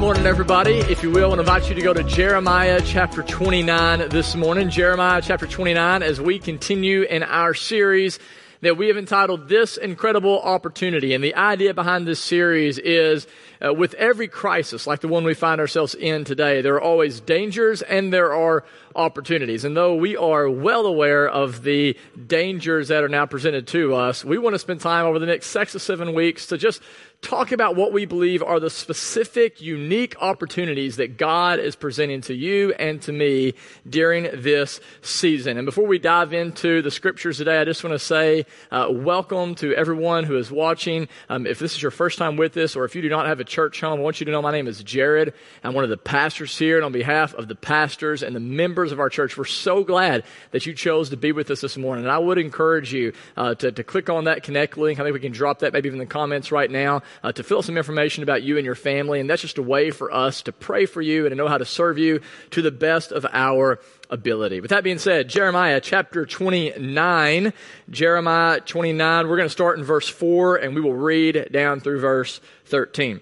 morning, everybody. If you will, I want to invite you to go to Jeremiah chapter 29 this morning. Jeremiah chapter 29 as we continue in our series that we have entitled This Incredible Opportunity. And the idea behind this series is uh, with every crisis, like the one we find ourselves in today, there are always dangers and there are opportunities. And though we are well aware of the dangers that are now presented to us, we want to spend time over the next six to seven weeks to just talk about what we believe are the specific, unique opportunities that God is presenting to you and to me during this season. And before we dive into the scriptures today, I just want to say uh, welcome to everyone who is watching. Um, if this is your first time with us, or if you do not have a church home, I want you to know my name is Jared. I'm one of the pastors here, and on behalf of the pastors and the members of our church, we're so glad that you chose to be with us this morning. And I would encourage you uh, to, to click on that connect link. I think we can drop that maybe even in the comments right now uh, to fill some information about you and your family. And that's just a way for us to pray for you and to know how to serve you to the best of our ability. With that being said, Jeremiah chapter 29, Jeremiah 29, we're going to start in verse 4 and we will read down through verse 13.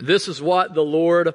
This is what the Lord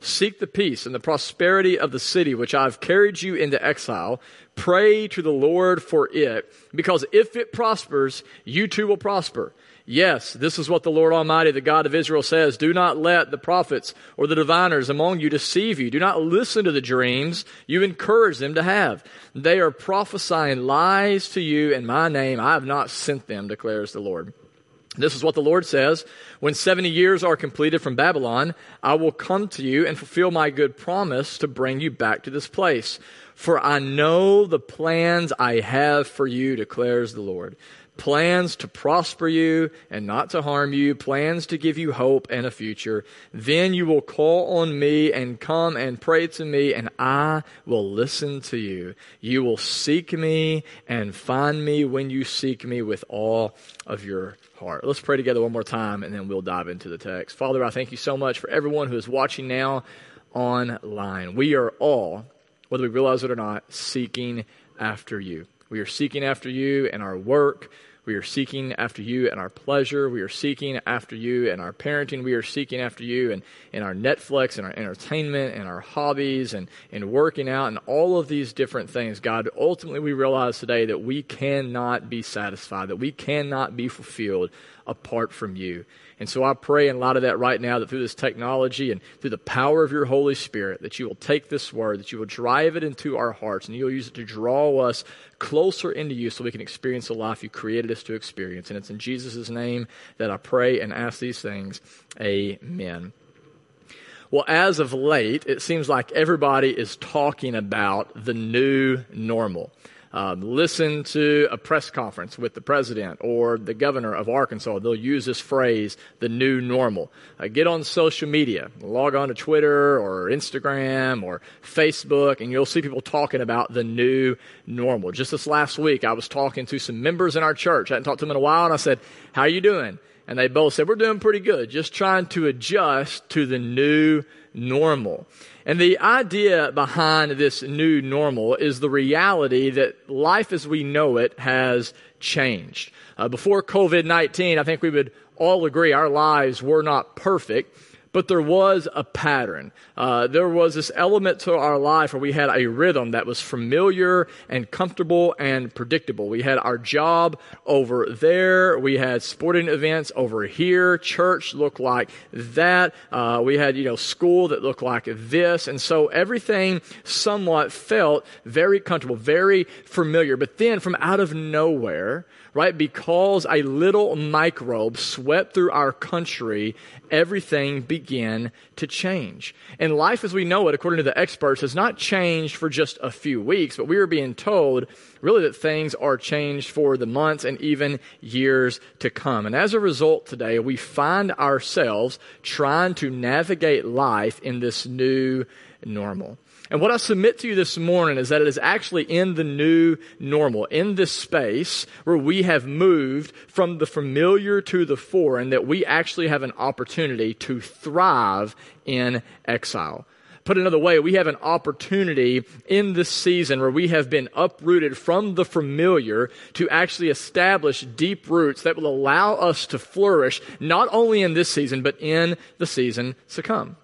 seek the peace and the prosperity of the city which I've carried you into exile. Pray to the Lord for it, because if it prospers, you too will prosper. Yes, this is what the Lord Almighty, the God of Israel says. Do not let the prophets or the diviners among you deceive you. Do not listen to the dreams you encourage them to have. They are prophesying lies to you in my name. I have not sent them, declares the Lord. This is what the Lord says. When 70 years are completed from Babylon, I will come to you and fulfill my good promise to bring you back to this place. For I know the plans I have for you, declares the Lord plans to prosper you and not to harm you, plans to give you hope and a future. Then you will call on me and come and pray to me, and I will listen to you. You will seek me and find me when you seek me with all of your heart. Let's pray together one more time, and then we'll dive into the text. Father, I thank you so much for everyone who is watching now online. We are all, whether we realize it or not, seeking after you. We are seeking after you in our work. We are seeking after you and our pleasure. We are seeking after you and our parenting. We are seeking after you and in our Netflix and our entertainment and our hobbies and, and working out and all of these different things. God, ultimately we realize today that we cannot be satisfied, that we cannot be fulfilled apart from you. And so I pray in light of that right now that through this technology and through the power of your Holy Spirit, that you will take this word, that you will drive it into our hearts, and you'll use it to draw us closer into you so we can experience the life you created us to experience. And it's in Jesus' name that I pray and ask these things. Amen. Well, as of late, it seems like everybody is talking about the new normal um, listen to a press conference with the president or the governor of Arkansas. They'll use this phrase, the new normal. Uh, get on social media, log on to Twitter or Instagram or Facebook, and you'll see people talking about the new normal. Just this last week, I was talking to some members in our church. I hadn't talked to them in a while, and I said, How are you doing? And they both said, We're doing pretty good, just trying to adjust to the new normal. And the idea behind this new normal is the reality that life as we know it has changed. Uh, before COVID 19, I think we would all agree our lives were not perfect, but there was a pattern. Uh, there was this element to our life where we had a rhythm that was familiar and comfortable and predictable. We had our job over there. We had sporting events over here. Church looked like that. Uh, we had, you know, school that looked like this. And so everything somewhat felt very comfortable, very familiar. But then from out of nowhere, right? Because a little microbe swept through our country, everything began to change. And life as we know it, according to the experts, has not changed for just a few weeks, but we are being told really that things are changed for the months and even years to come. And as a result today, we find ourselves trying to navigate life in this new normal. And what I submit to you this morning is that it is actually in the new normal, in this space where we have moved from the familiar to the foreign, that we actually have an opportunity to thrive in exile. Put another way, we have an opportunity in this season where we have been uprooted from the familiar to actually establish deep roots that will allow us to flourish not only in this season, but in the season to come.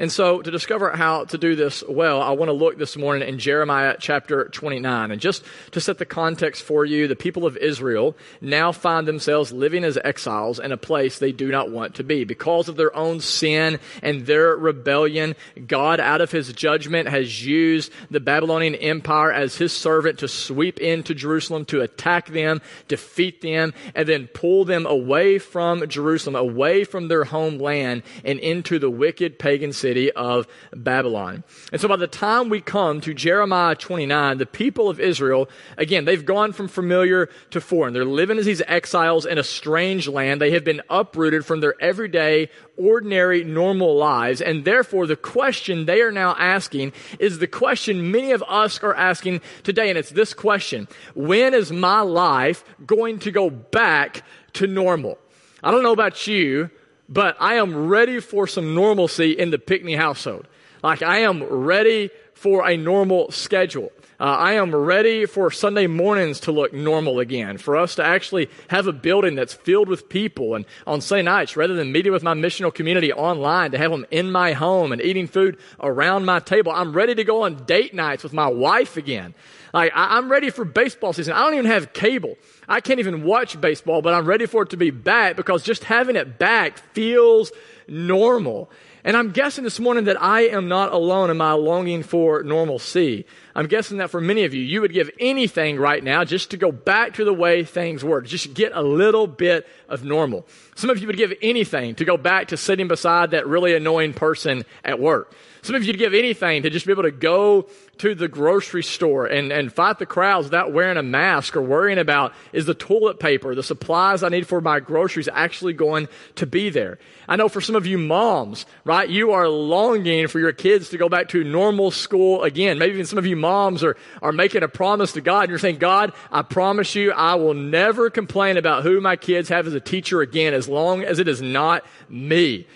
And so to discover how to do this well, I want to look this morning in Jeremiah chapter 29. And just to set the context for you, the people of Israel now find themselves living as exiles in a place they do not want to be. Because of their own sin and their rebellion, God out of his judgment has used the Babylonian empire as his servant to sweep into Jerusalem, to attack them, defeat them, and then pull them away from Jerusalem, away from their homeland and into the wicked pagan city city of Babylon. And so by the time we come to Jeremiah 29, the people of Israel, again, they've gone from familiar to foreign. They're living as these exiles in a strange land. They have been uprooted from their everyday, ordinary, normal lives. And therefore, the question they are now asking is the question many of us are asking today. And it's this question When is my life going to go back to normal? I don't know about you, but I am ready for some normalcy in the Pickney household. Like I am ready for a normal schedule. Uh, I am ready for Sunday mornings to look normal again, for us to actually have a building that's filled with people. And on Sunday nights, rather than meeting with my missional community online, to have them in my home and eating food around my table. I'm ready to go on date nights with my wife again. Like, I, I'm ready for baseball season. I don't even have cable. I can't even watch baseball, but I'm ready for it to be back because just having it back feels normal. And I'm guessing this morning that I am not alone in my longing for normalcy. I'm guessing that for many of you, you would give anything right now just to go back to the way things were, just get a little bit of normal. Some of you would give anything to go back to sitting beside that really annoying person at work. Some of you would give anything to just be able to go to the grocery store and, and fight the crowds without wearing a mask or worrying about is the toilet paper, the supplies I need for my groceries actually going to be there. I know for some of you moms, right, you are longing for your kids to go back to normal school again. Maybe even some of you moms are, are making a promise to God and you're saying, God, I promise you I will never complain about who my kids have as a teacher again as long as it is not me.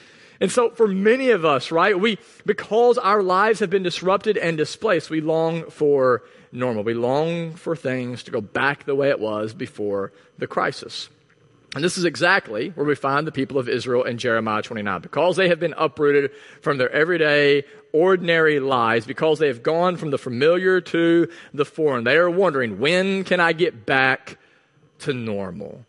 And so for many of us, right, we, because our lives have been disrupted and displaced, we long for normal. We long for things to go back the way it was before the crisis. And this is exactly where we find the people of Israel in Jeremiah 29. Because they have been uprooted from their everyday, ordinary lives, because they have gone from the familiar to the foreign, they are wondering, when can I get back to normal?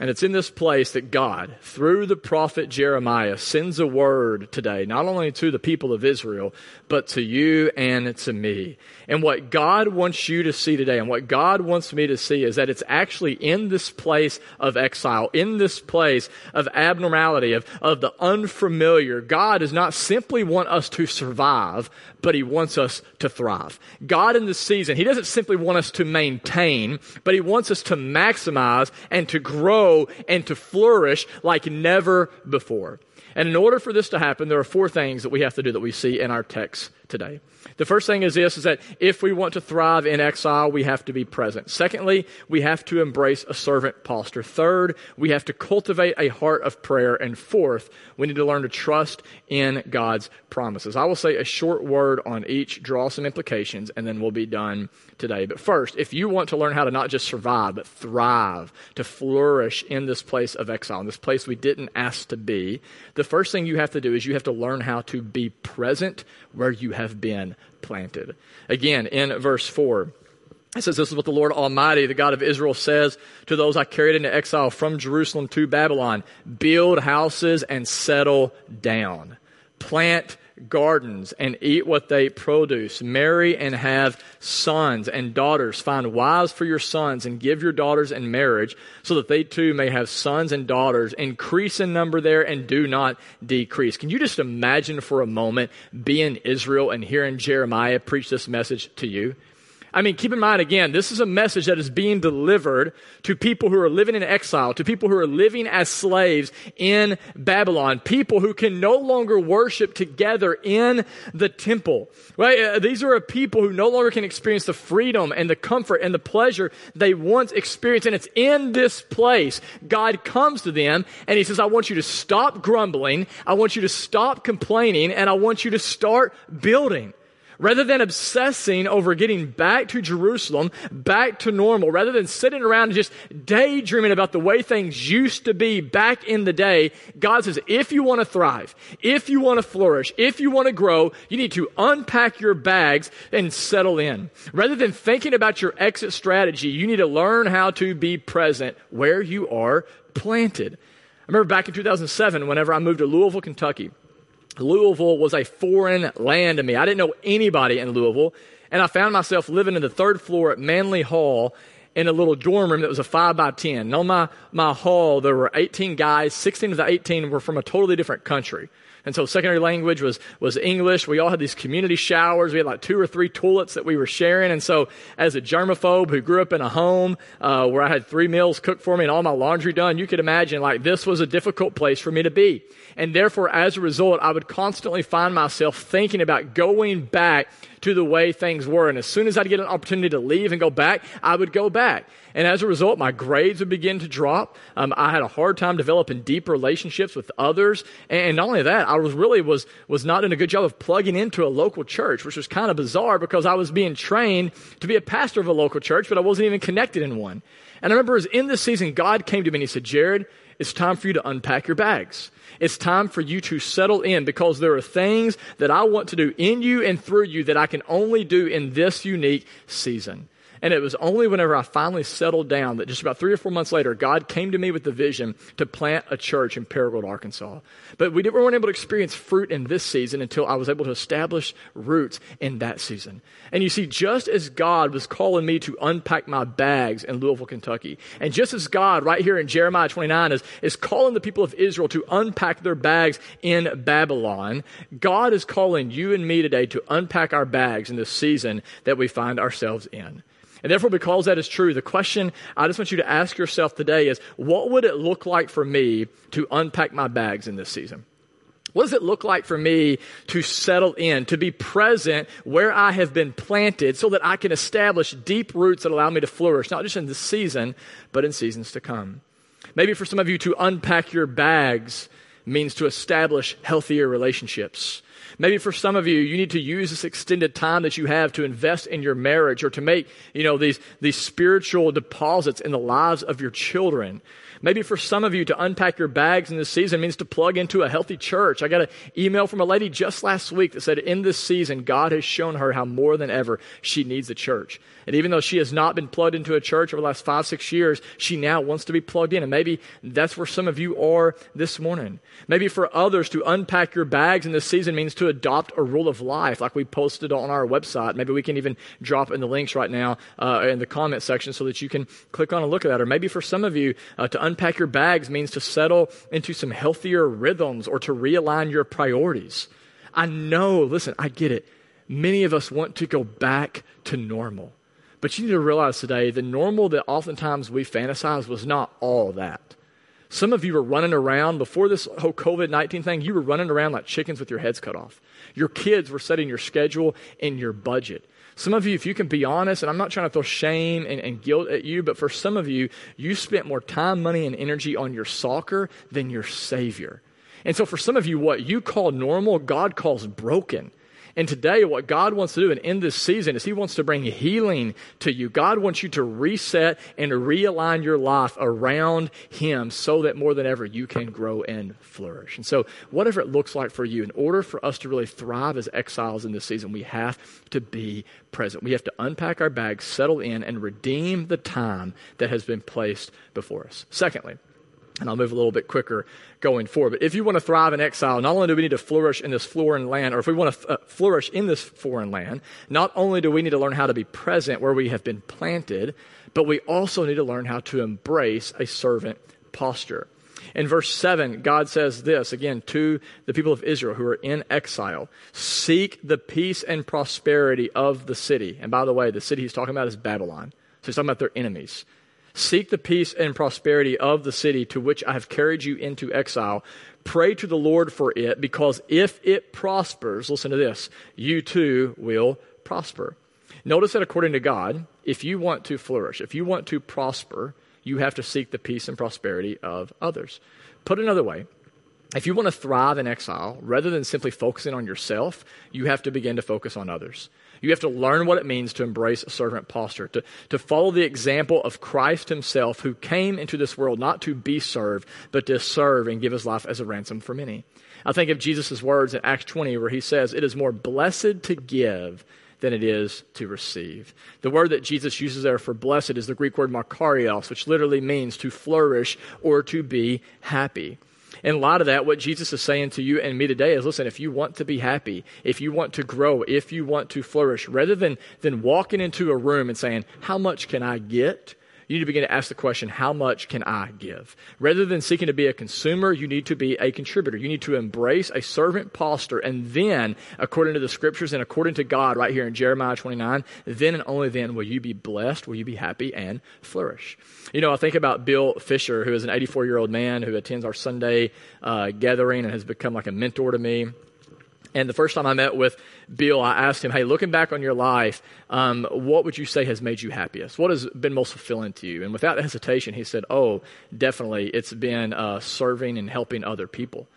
And it's in this place that God, through the prophet Jeremiah, sends a word today, not only to the people of Israel, but to you and to me. And what God wants you to see today, and what God wants me to see, is that it's actually in this place of exile, in this place of abnormality, of, of the unfamiliar. God does not simply want us to survive, but He wants us to thrive. God in this season, He doesn't simply want us to maintain, but He wants us to maximize and to grow and to flourish like never before. And in order for this to happen, there are four things that we have to do that we see in our text today. The first thing is this, is that if we want to thrive in exile, we have to be present. Secondly, we have to embrace a servant posture. Third, we have to cultivate a heart of prayer. And fourth, we need to learn to trust in God's promises. I will say a short word on each, draw some implications, and then we'll be done today. But first, if you want to learn how to not just survive, but thrive, to flourish in this place of exile, in this place we didn't ask to be, the first thing you have to do is you have to learn how to be present where you have been planted. Again, in verse 4, it says, This is what the Lord Almighty, the God of Israel, says to those I carried into exile from Jerusalem to Babylon build houses and settle down, plant gardens and eat what they produce. Marry and have sons and daughters. Find wives for your sons and give your daughters in marriage so that they too may have sons and daughters. Increase in number there and do not decrease. Can you just imagine for a moment being Israel and hearing Jeremiah preach this message to you? I mean, keep in mind again, this is a message that is being delivered to people who are living in exile, to people who are living as slaves in Babylon, people who can no longer worship together in the temple. Right? Uh, these are a people who no longer can experience the freedom and the comfort and the pleasure they once experienced. And it's in this place God comes to them and he says, I want you to stop grumbling. I want you to stop complaining and I want you to start building. Rather than obsessing over getting back to Jerusalem, back to normal, rather than sitting around and just daydreaming about the way things used to be back in the day, God says, if you want to thrive, if you want to flourish, if you want to grow, you need to unpack your bags and settle in. Rather than thinking about your exit strategy, you need to learn how to be present where you are planted. I remember back in 2007, whenever I moved to Louisville, Kentucky, Louisville was a foreign land to me. I didn't know anybody in Louisville, and I found myself living in the third floor at Manley Hall in a little dorm room that was a 5 by 10. And on my, my hall, there were 18 guys. 16 of the 18 were from a totally different country. And so secondary language was, was English. We all had these community showers. We had like two or three toilets that we were sharing. And so as a germaphobe who grew up in a home uh, where I had three meals cooked for me and all my laundry done, you could imagine like this was a difficult place for me to be. And therefore, as a result, I would constantly find myself thinking about going back to the way things were. And as soon as I'd get an opportunity to leave and go back, I would go back. And as a result, my grades would begin to drop. Um, I had a hard time developing deep relationships with others. And not only that, I was really was, was not doing a good job of plugging into a local church, which was kind of bizarre because I was being trained to be a pastor of a local church, but I wasn't even connected in one. And I remember as in this season, God came to me and he said, Jared, it's time for you to unpack your bags. It's time for you to settle in because there are things that I want to do in you and through you that I can only do in this unique season. And it was only whenever I finally settled down that just about three or four months later, God came to me with the vision to plant a church in Paragould, Arkansas. But we weren't able to experience fruit in this season until I was able to establish roots in that season. And you see, just as God was calling me to unpack my bags in Louisville, Kentucky, and just as God right here in Jeremiah 29 is, is calling the people of Israel to unpack their bags in Babylon, God is calling you and me today to unpack our bags in this season that we find ourselves in. And therefore, because that is true, the question I just want you to ask yourself today is what would it look like for me to unpack my bags in this season? What does it look like for me to settle in, to be present where I have been planted so that I can establish deep roots that allow me to flourish, not just in this season, but in seasons to come? Maybe for some of you to unpack your bags means to establish healthier relationships Maybe for some of you, you need to use this extended time that you have to invest in your marriage or to make, you know, these, these spiritual deposits in the lives of your children. Maybe for some of you to unpack your bags in this season means to plug into a healthy church. I got an email from a lady just last week that said in this season, God has shown her how more than ever she needs a church. And even though she has not been plugged into a church over the last five, six years, she now wants to be plugged in. And maybe that's where some of you are this morning. Maybe for others to unpack your bags in this season means to adopt a rule of life like we posted on our website. Maybe we can even drop in the links right now uh, in the comment section so that you can click on and look at that. Or maybe for some of you uh, to unpack your bags means to settle into some healthier rhythms or to realign your priorities. I know, listen, I get it. Many of us want to go back to normal. But you need to realize today the normal that oftentimes we fantasize was not all that. Some of you were running around before this whole COVID 19 thing, you were running around like chickens with your heads cut off. Your kids were setting your schedule and your budget. Some of you, if you can be honest, and I'm not trying to throw shame and, and, guilt at you, but for some of you, you spent more time, money, and energy on your soccer than your Savior. And so for some of you, what you call normal, God calls broken. And today, what God wants to do, and in this season, is He wants to bring healing to you. God wants you to reset and realign your life around Him so that more than ever you can grow and flourish. And so, whatever it looks like for you, in order for us to really thrive as exiles in this season, we have to be present. We have to unpack our bags, settle in, and redeem the time that has been placed before us. Secondly, and I'll move a little bit quicker going forward. But if you want to thrive in exile, not only do we need to flourish in this foreign land, or if we want to uh, flourish in this foreign land, not only do we need to learn how to be present where we have been planted, but we also need to learn how to embrace a servant posture. In verse 7, God says this again to the people of Israel who are in exile Seek the peace and prosperity of the city. And by the way, the city he's talking about is Babylon. So he's talking about their enemies. Seek the peace and prosperity of the city to which I have carried you into exile. Pray to the Lord for it, because if it prospers, listen to this, you too will prosper. Notice that according to God, if you want to flourish, if you want to prosper, you have to seek the peace and prosperity of others. Put another way, if you want to thrive in exile, rather than simply focusing on yourself, you have to begin to focus on others. You have to learn what it means to embrace a servant posture, to, to follow the example of Christ himself, who came into this world not to be served, but to serve and give his life as a ransom for many. I think of Jesus' words in Acts 20, where he says, It is more blessed to give than it is to receive. The word that Jesus uses there for blessed is the Greek word makarios, which literally means to flourish or to be happy in light of that, what Jesus is saying to you and me today is listen, if you want to be happy, if you want to grow, if you want to flourish, rather than, than walking into a room and saying, How much can I get? You need to begin to ask the question, how much can I give? Rather than seeking to be a consumer, you need to be a contributor. You need to embrace a servant posture. And then, according to the scriptures and according to God, right here in Jeremiah 29, then and only then will you be blessed, will you be happy and flourish. You know, I think about Bill Fisher, who is an 84 year old man who attends our Sunday uh, gathering and has become like a mentor to me. And the first time I met with Bill, I asked him, Hey, looking back on your life, um, what would you say has made you happiest? What has been most fulfilling to you? And without hesitation, he said, Oh, definitely, it's been uh, serving and helping other people.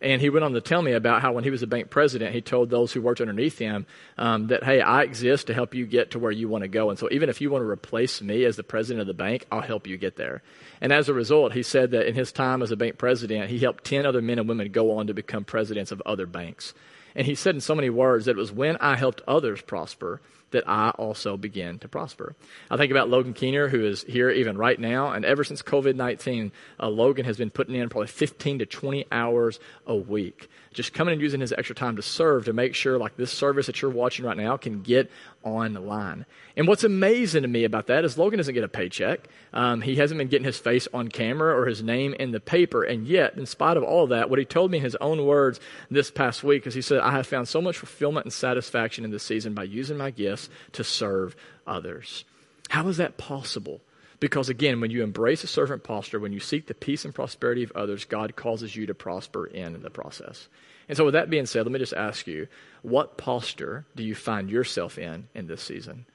And he went on to tell me about how when he was a bank president, he told those who worked underneath him um, that, hey, I exist to help you get to where you want to go. And so even if you want to replace me as the president of the bank, I'll help you get there. And as a result, he said that in his time as a bank president, he helped 10 other men and women go on to become presidents of other banks. And he said in so many words that it was when I helped others prosper that I also begin to prosper. I think about Logan Keener, who is here even right now. And ever since COVID 19, uh, Logan has been putting in probably 15 to 20 hours a week just coming and using his extra time to serve to make sure like this service that you're watching right now can get online. And what's amazing to me about that is Logan doesn't get a paycheck. Um, he hasn't been getting his face on camera or his name in the paper. And yet, in spite of all of that, what he told me in his own words this past week is he said, I have found so much fulfillment and satisfaction in this season by using my gifts to serve others. How is that possible? Because again, when you embrace a servant posture, when you seek the peace and prosperity of others, God causes you to prosper in the process. And so, with that being said, let me just ask you what posture do you find yourself in in this season?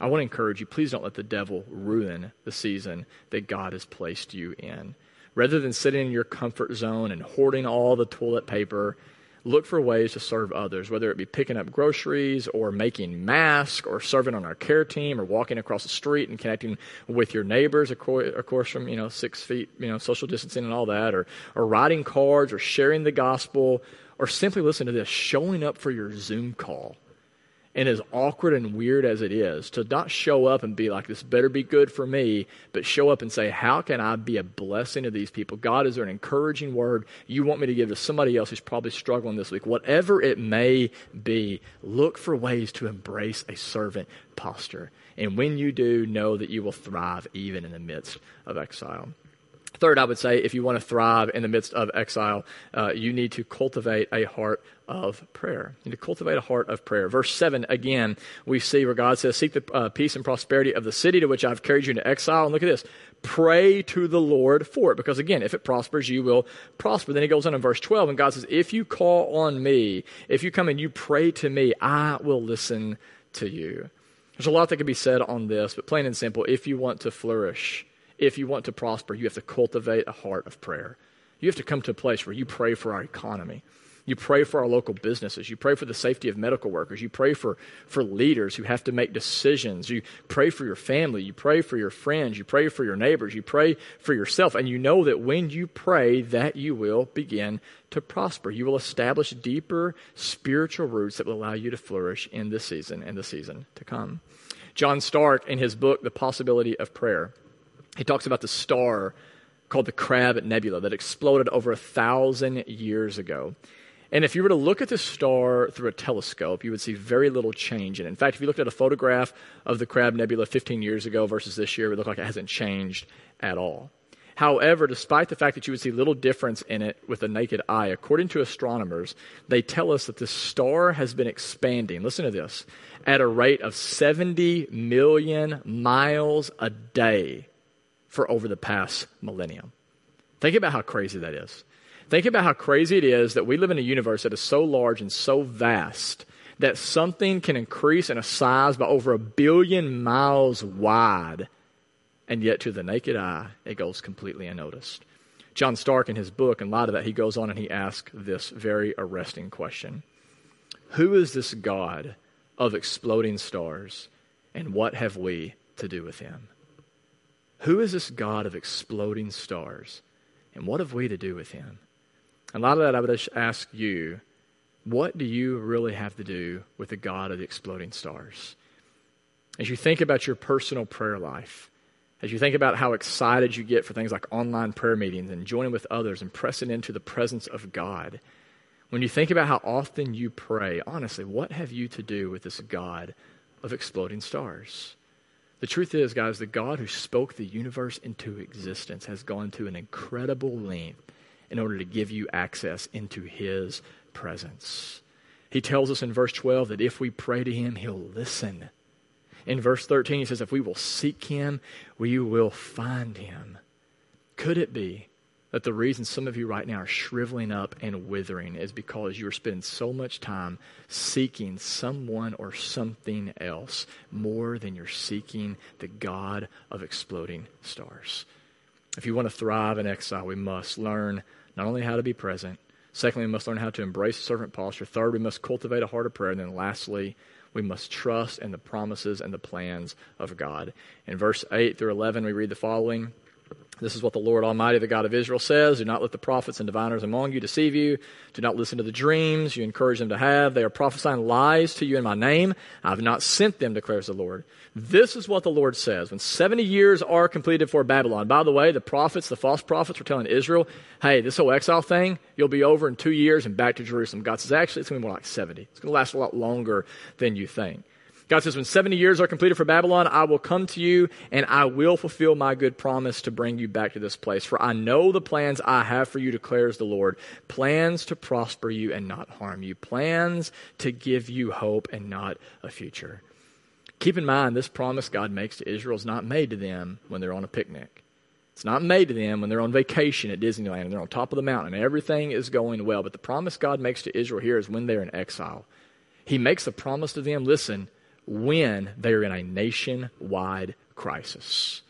I want to encourage you, please don't let the devil ruin the season that God has placed you in. Rather than sitting in your comfort zone and hoarding all the toilet paper look for ways to serve others, whether it be picking up groceries or making masks or serving on our care team or walking across the street and connecting with your neighbors, of course, from, you know, six feet, you know, social distancing and all that, or, or writing cards or sharing the gospel or simply listen to this, showing up for your Zoom call and as awkward and weird as it is, to not show up and be like, this better be good for me, but show up and say, how can I be a blessing to these people? God, is there an encouraging word you want me to give to somebody else who's probably struggling this week? Whatever it may be, look for ways to embrace a servant posture. And when you do, know that you will thrive even in the midst of exile. Third, I would say if you want to thrive in the midst of exile, uh, you need to cultivate a heart of prayer. You need to cultivate a heart of prayer. Verse 7, again, we see where God says, Seek the uh, peace and prosperity of the city to which I've carried you into exile. And look at this pray to the Lord for it. Because again, if it prospers, you will prosper. Then he goes on in verse 12, and God says, If you call on me, if you come and you pray to me, I will listen to you. There's a lot that could be said on this, but plain and simple, if you want to flourish, if you want to prosper, you have to cultivate a heart of prayer. You have to come to a place where you pray for our economy. You pray for our local businesses. You pray for the safety of medical workers. You pray for, for leaders who have to make decisions. You pray for your family. You pray for your friends. You pray for your neighbors. You pray for yourself. And you know that when you pray, that you will begin to prosper. You will establish deeper spiritual roots that will allow you to flourish in this season and the season to come. John Starke, in his book, The Possibility of Prayer, he talks about the star called the Crab Nebula that exploded over a thousand years ago. And if you were to look at the star through a telescope, you would see very little change in it. In fact, if you looked at a photograph of the Crab Nebula 15 years ago versus this year, it would look like it hasn't changed at all. However, despite the fact that you would see little difference in it with the naked eye, according to astronomers, they tell us that the star has been expanding, listen to this, at a rate of 70 million miles a day for over the past millennium. Think about how crazy that is. Think about how crazy it is that we live in a universe that is so large and so vast that something can increase in a size by over a billion miles wide, and yet to the naked eye, it goes completely unnoticed. John Starke, in his book, in light of that, he goes on and he asks this very arresting question Who is this God of exploding stars, and what have we to do with him? Who is this God of exploding stars, and what have we to do with him? A lot of that I would ask you, what do you really have to do with the God of the exploding stars? As you think about your personal prayer life, as you think about how excited you get for things like online prayer meetings and joining with others and pressing into the presence of God, when you think about how often you pray, honestly, what have you to do with this God of exploding stars? The truth is, guys, the God who spoke the universe into existence has gone to an incredible length in order to give you access into his presence. He tells us in verse 12 that if we pray to him, he'll listen. In verse 13, he says, if we will seek him, we will find him. Could it be that the reason some of you right now are shriveling up and withering is because you are spending so much time seeking someone or something else more than you're seeking the God of exploding stars? If you want to thrive in exile, we must learn not only how to be present, secondly, we must learn how to embrace servant posture. Third, we must cultivate a heart of prayer. And then lastly, we must trust in the promises and the plans of God. In verse 8 through 11, we read the following this is what the Lord Almighty, the God of Israel, says Do not let the prophets and diviners among you deceive you. Do not listen to the dreams you encourage them to have. They are prophesying lies to you in my name. I have not sent them, declares the Lord. This is what the Lord says. When 70 years are completed for Babylon, by the way, the prophets, the false prophets, were telling Israel, hey, this whole exile thing, you'll be over in two years and back to Jerusalem. God says, actually, it's going to be more like 70. It's going to last a lot longer than you think. God says, When 70 years are completed for Babylon, I will come to you and I will fulfill my good promise to bring you back to this place. For I know the plans I have for you, declares the Lord plans to prosper you and not harm you, plans to give you hope and not a future. Keep in mind, this promise God makes to Israel is not made to them when they're on a picnic. It's not made to them when they're on vacation at Disneyland and they're on top of the mountain and everything is going well. But the promise God makes to Israel here is when they're in exile. He makes the promise to them listen, when they are in a nationwide crisis.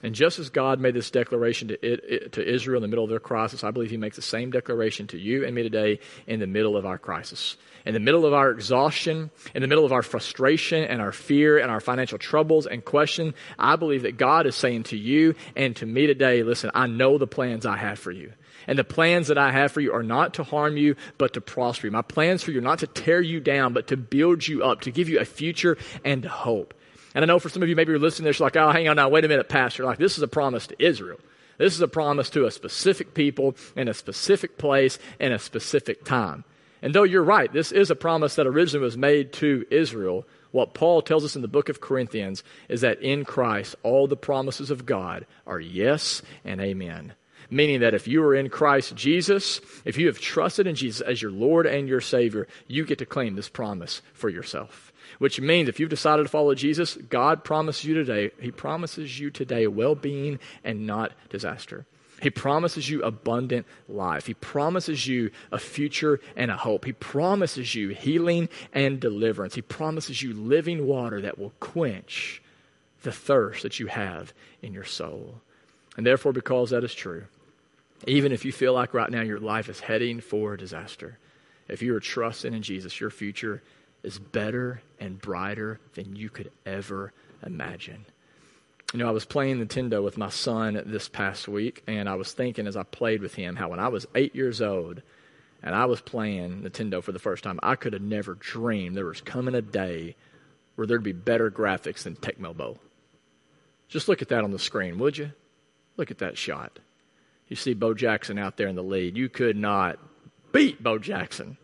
And just as God made this declaration to, it, to Israel in the middle of their crisis, I believe He makes the same declaration to you and me today in the middle of our crisis. In the middle of our exhaustion, in the middle of our frustration and our fear and our financial troubles and question, I believe that God is saying to you and to me today, listen, I know the plans I have for you. And the plans that I have for you are not to harm you, but to prosper you. My plans for you are not to tear you down, but to build you up, to give you a future and hope. And I know for some of you, maybe you're listening to this, you're like, oh, hang on now, wait a minute, Pastor. Like, this is a promise to Israel. This is a promise to a specific people in a specific place in a specific time. And though you're right, this is a promise that originally was made to Israel. What Paul tells us in the book of Corinthians is that in Christ, all the promises of God are yes and amen meaning that if you are in Christ Jesus, if you have trusted in Jesus as your Lord and your Savior, you get to claim this promise for yourself. Which means if you've decided to follow Jesus, God promises you today, He promises you today well being and not disaster. He promises you abundant life. He promises you a future and a hope. He promises you healing and deliverance. He promises you living water that will quench the thirst that you have in your soul. And therefore, because that is true, Even if you feel like right now your life is heading for disaster, if you are trusting in Jesus, your future is better and brighter than you could ever imagine. You know, I was playing Nintendo with my son this past week, and I was thinking as I played with him how when I was eight years old and I was playing Nintendo for the first time, I could have never dreamed there was coming a day where there'd be better graphics than Tecmo Bowl. Just look at that on the screen, would you? Look at that shot. You see Bo Jackson out there in the lead. You could not beat Bo Jackson.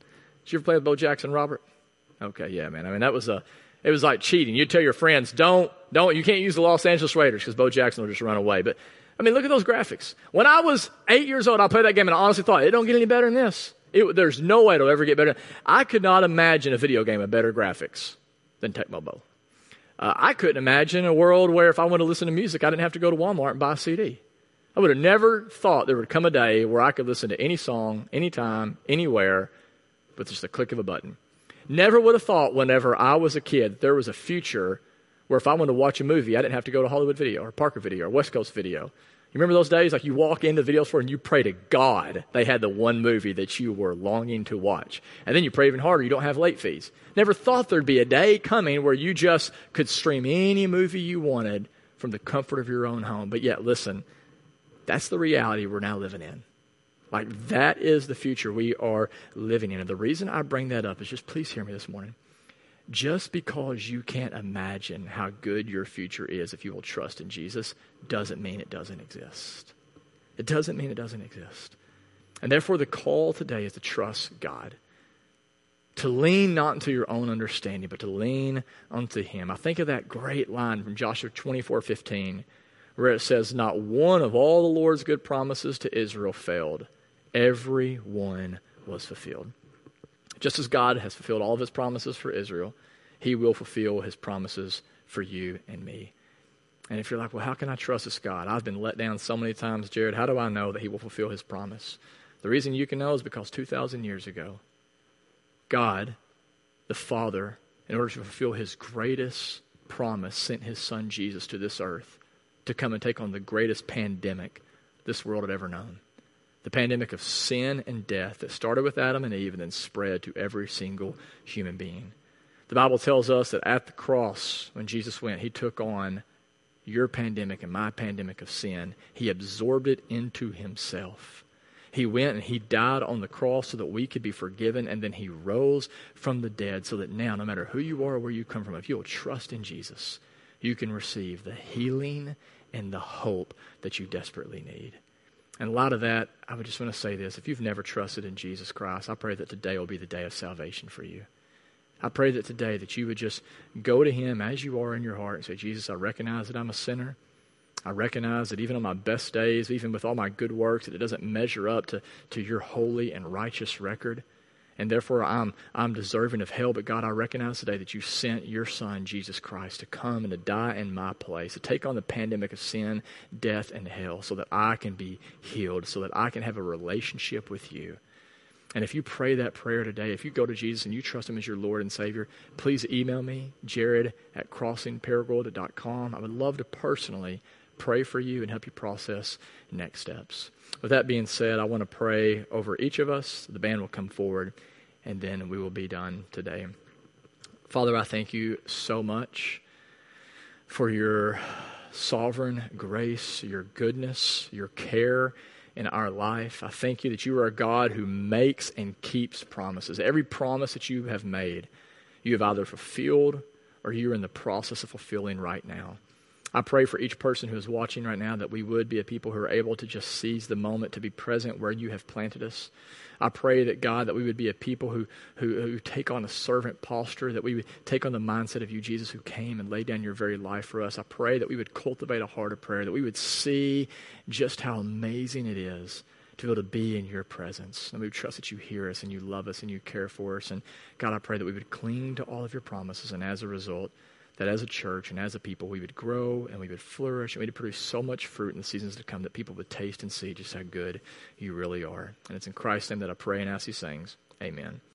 Did you ever play with Bo Jackson, Robert? Okay, yeah, man. I mean, that was a, it was like cheating. You tell your friends, don't, don't, you can't use the Los Angeles Raiders because Bo Jackson will just run away. But I mean, look at those graphics. When I was eight years old, I played that game and I honestly thought it don't get any better than this. It, there's no way it'll ever get better. I could not imagine a video game with better graphics than Tecmo Bowl. Uh, I couldn't imagine a world where if I wanted to listen to music, I didn't have to go to Walmart and buy a CD. I would have never thought there would come a day where I could listen to any song, anytime, anywhere, with just a click of a button. Never would have thought whenever I was a kid there was a future where if I wanted to watch a movie, I didn't have to go to Hollywood Video or Parker Video or West Coast Video. You remember those days? Like you walk into the video store and you pray to God they had the one movie that you were longing to watch. And then you pray even harder you don't have late fees. Never thought there'd be a day coming where you just could stream any movie you wanted from the comfort of your own home. But yet, listen, that's the reality we're now living in. Like, that is the future we are living in. And the reason I bring that up is just please hear me this morning. Just because you can't imagine how good your future is if you will trust in Jesus doesn't mean it doesn't exist. It doesn't mean it doesn't exist. And therefore, the call today is to trust God. To lean not into your own understanding, but to lean unto Him. I think of that great line from Joshua 24 15 where it says, Not one of all the Lord's good promises to Israel failed. Every one was fulfilled. Just as God has fulfilled all of his promises for Israel, he will fulfill his promises for you and me. And if you're like, well, how can I trust this God? I've been let down so many times, Jared. How do I know that he will fulfill his promise? The reason you can know is because 2,000 years ago, God, the Father, in order to fulfill his greatest promise, sent his son Jesus to this earth to come and take on the greatest pandemic this world had ever known the pandemic of sin and death that started with Adam and Eve and then spread to every single human being. The Bible tells us that at the cross, when Jesus went, he took on your pandemic and my pandemic of sin. He absorbed it into himself. He went and he died on the cross so that we could be forgiven, and then he rose from the dead so that now, no matter who you are or where you come from, if you'll trust in Jesus, you can receive the healing and the hope that you desperately need. And a lot of that, I would just want to say this. If you've never trusted in Jesus Christ, I pray that today will be the day of salvation for you. I pray that today that you would just go to him as you are in your heart and say, Jesus, I recognize that I'm a sinner. I recognize that even on my best days, even with all my good works, that it doesn't measure up to, to your holy and righteous record and therefore I'm, I'm deserving of hell. But God, I recognize today that you sent your Son, Jesus Christ, to come and to die in my place, to take on the pandemic of sin, death, and hell, so that I can be healed, so that I can have a relationship with you. And if you pray that prayer today, if you go to Jesus and you trust him as your Lord and Savior, please email me, jared at crossingparagould.com. I would love to personally pray for you and help you process next steps. With that being said, I want to pray over each of us. The band will come forward, and then we will be done today. Father, I thank you so much for your sovereign grace, your goodness, your care in our life. I thank you that you are a God who makes and keeps promises. Every promise that you have made, you have either fulfilled or you're in the process of fulfilling right now. I pray for each person who is watching right now that we would be a people who are able to just seize the moment to be present where you have planted us. I pray that God, that we would be a people who, who, who take on a servant posture, that we would take on the mindset of you, Jesus, who came and laid down your very life for us. I pray that we would cultivate a heart of prayer, that we would see just how amazing it is to be able to be in your presence. And we trust that you hear us and you love us and you care for us. And God, I pray that we would cling to all of your promises. And as a result, that as a church and as a people, we would grow and we would flourish and we would produce so much fruit in the seasons to come that people would taste and see just how good you really are. And it's in Christ's name that I pray and ask these things. Amen.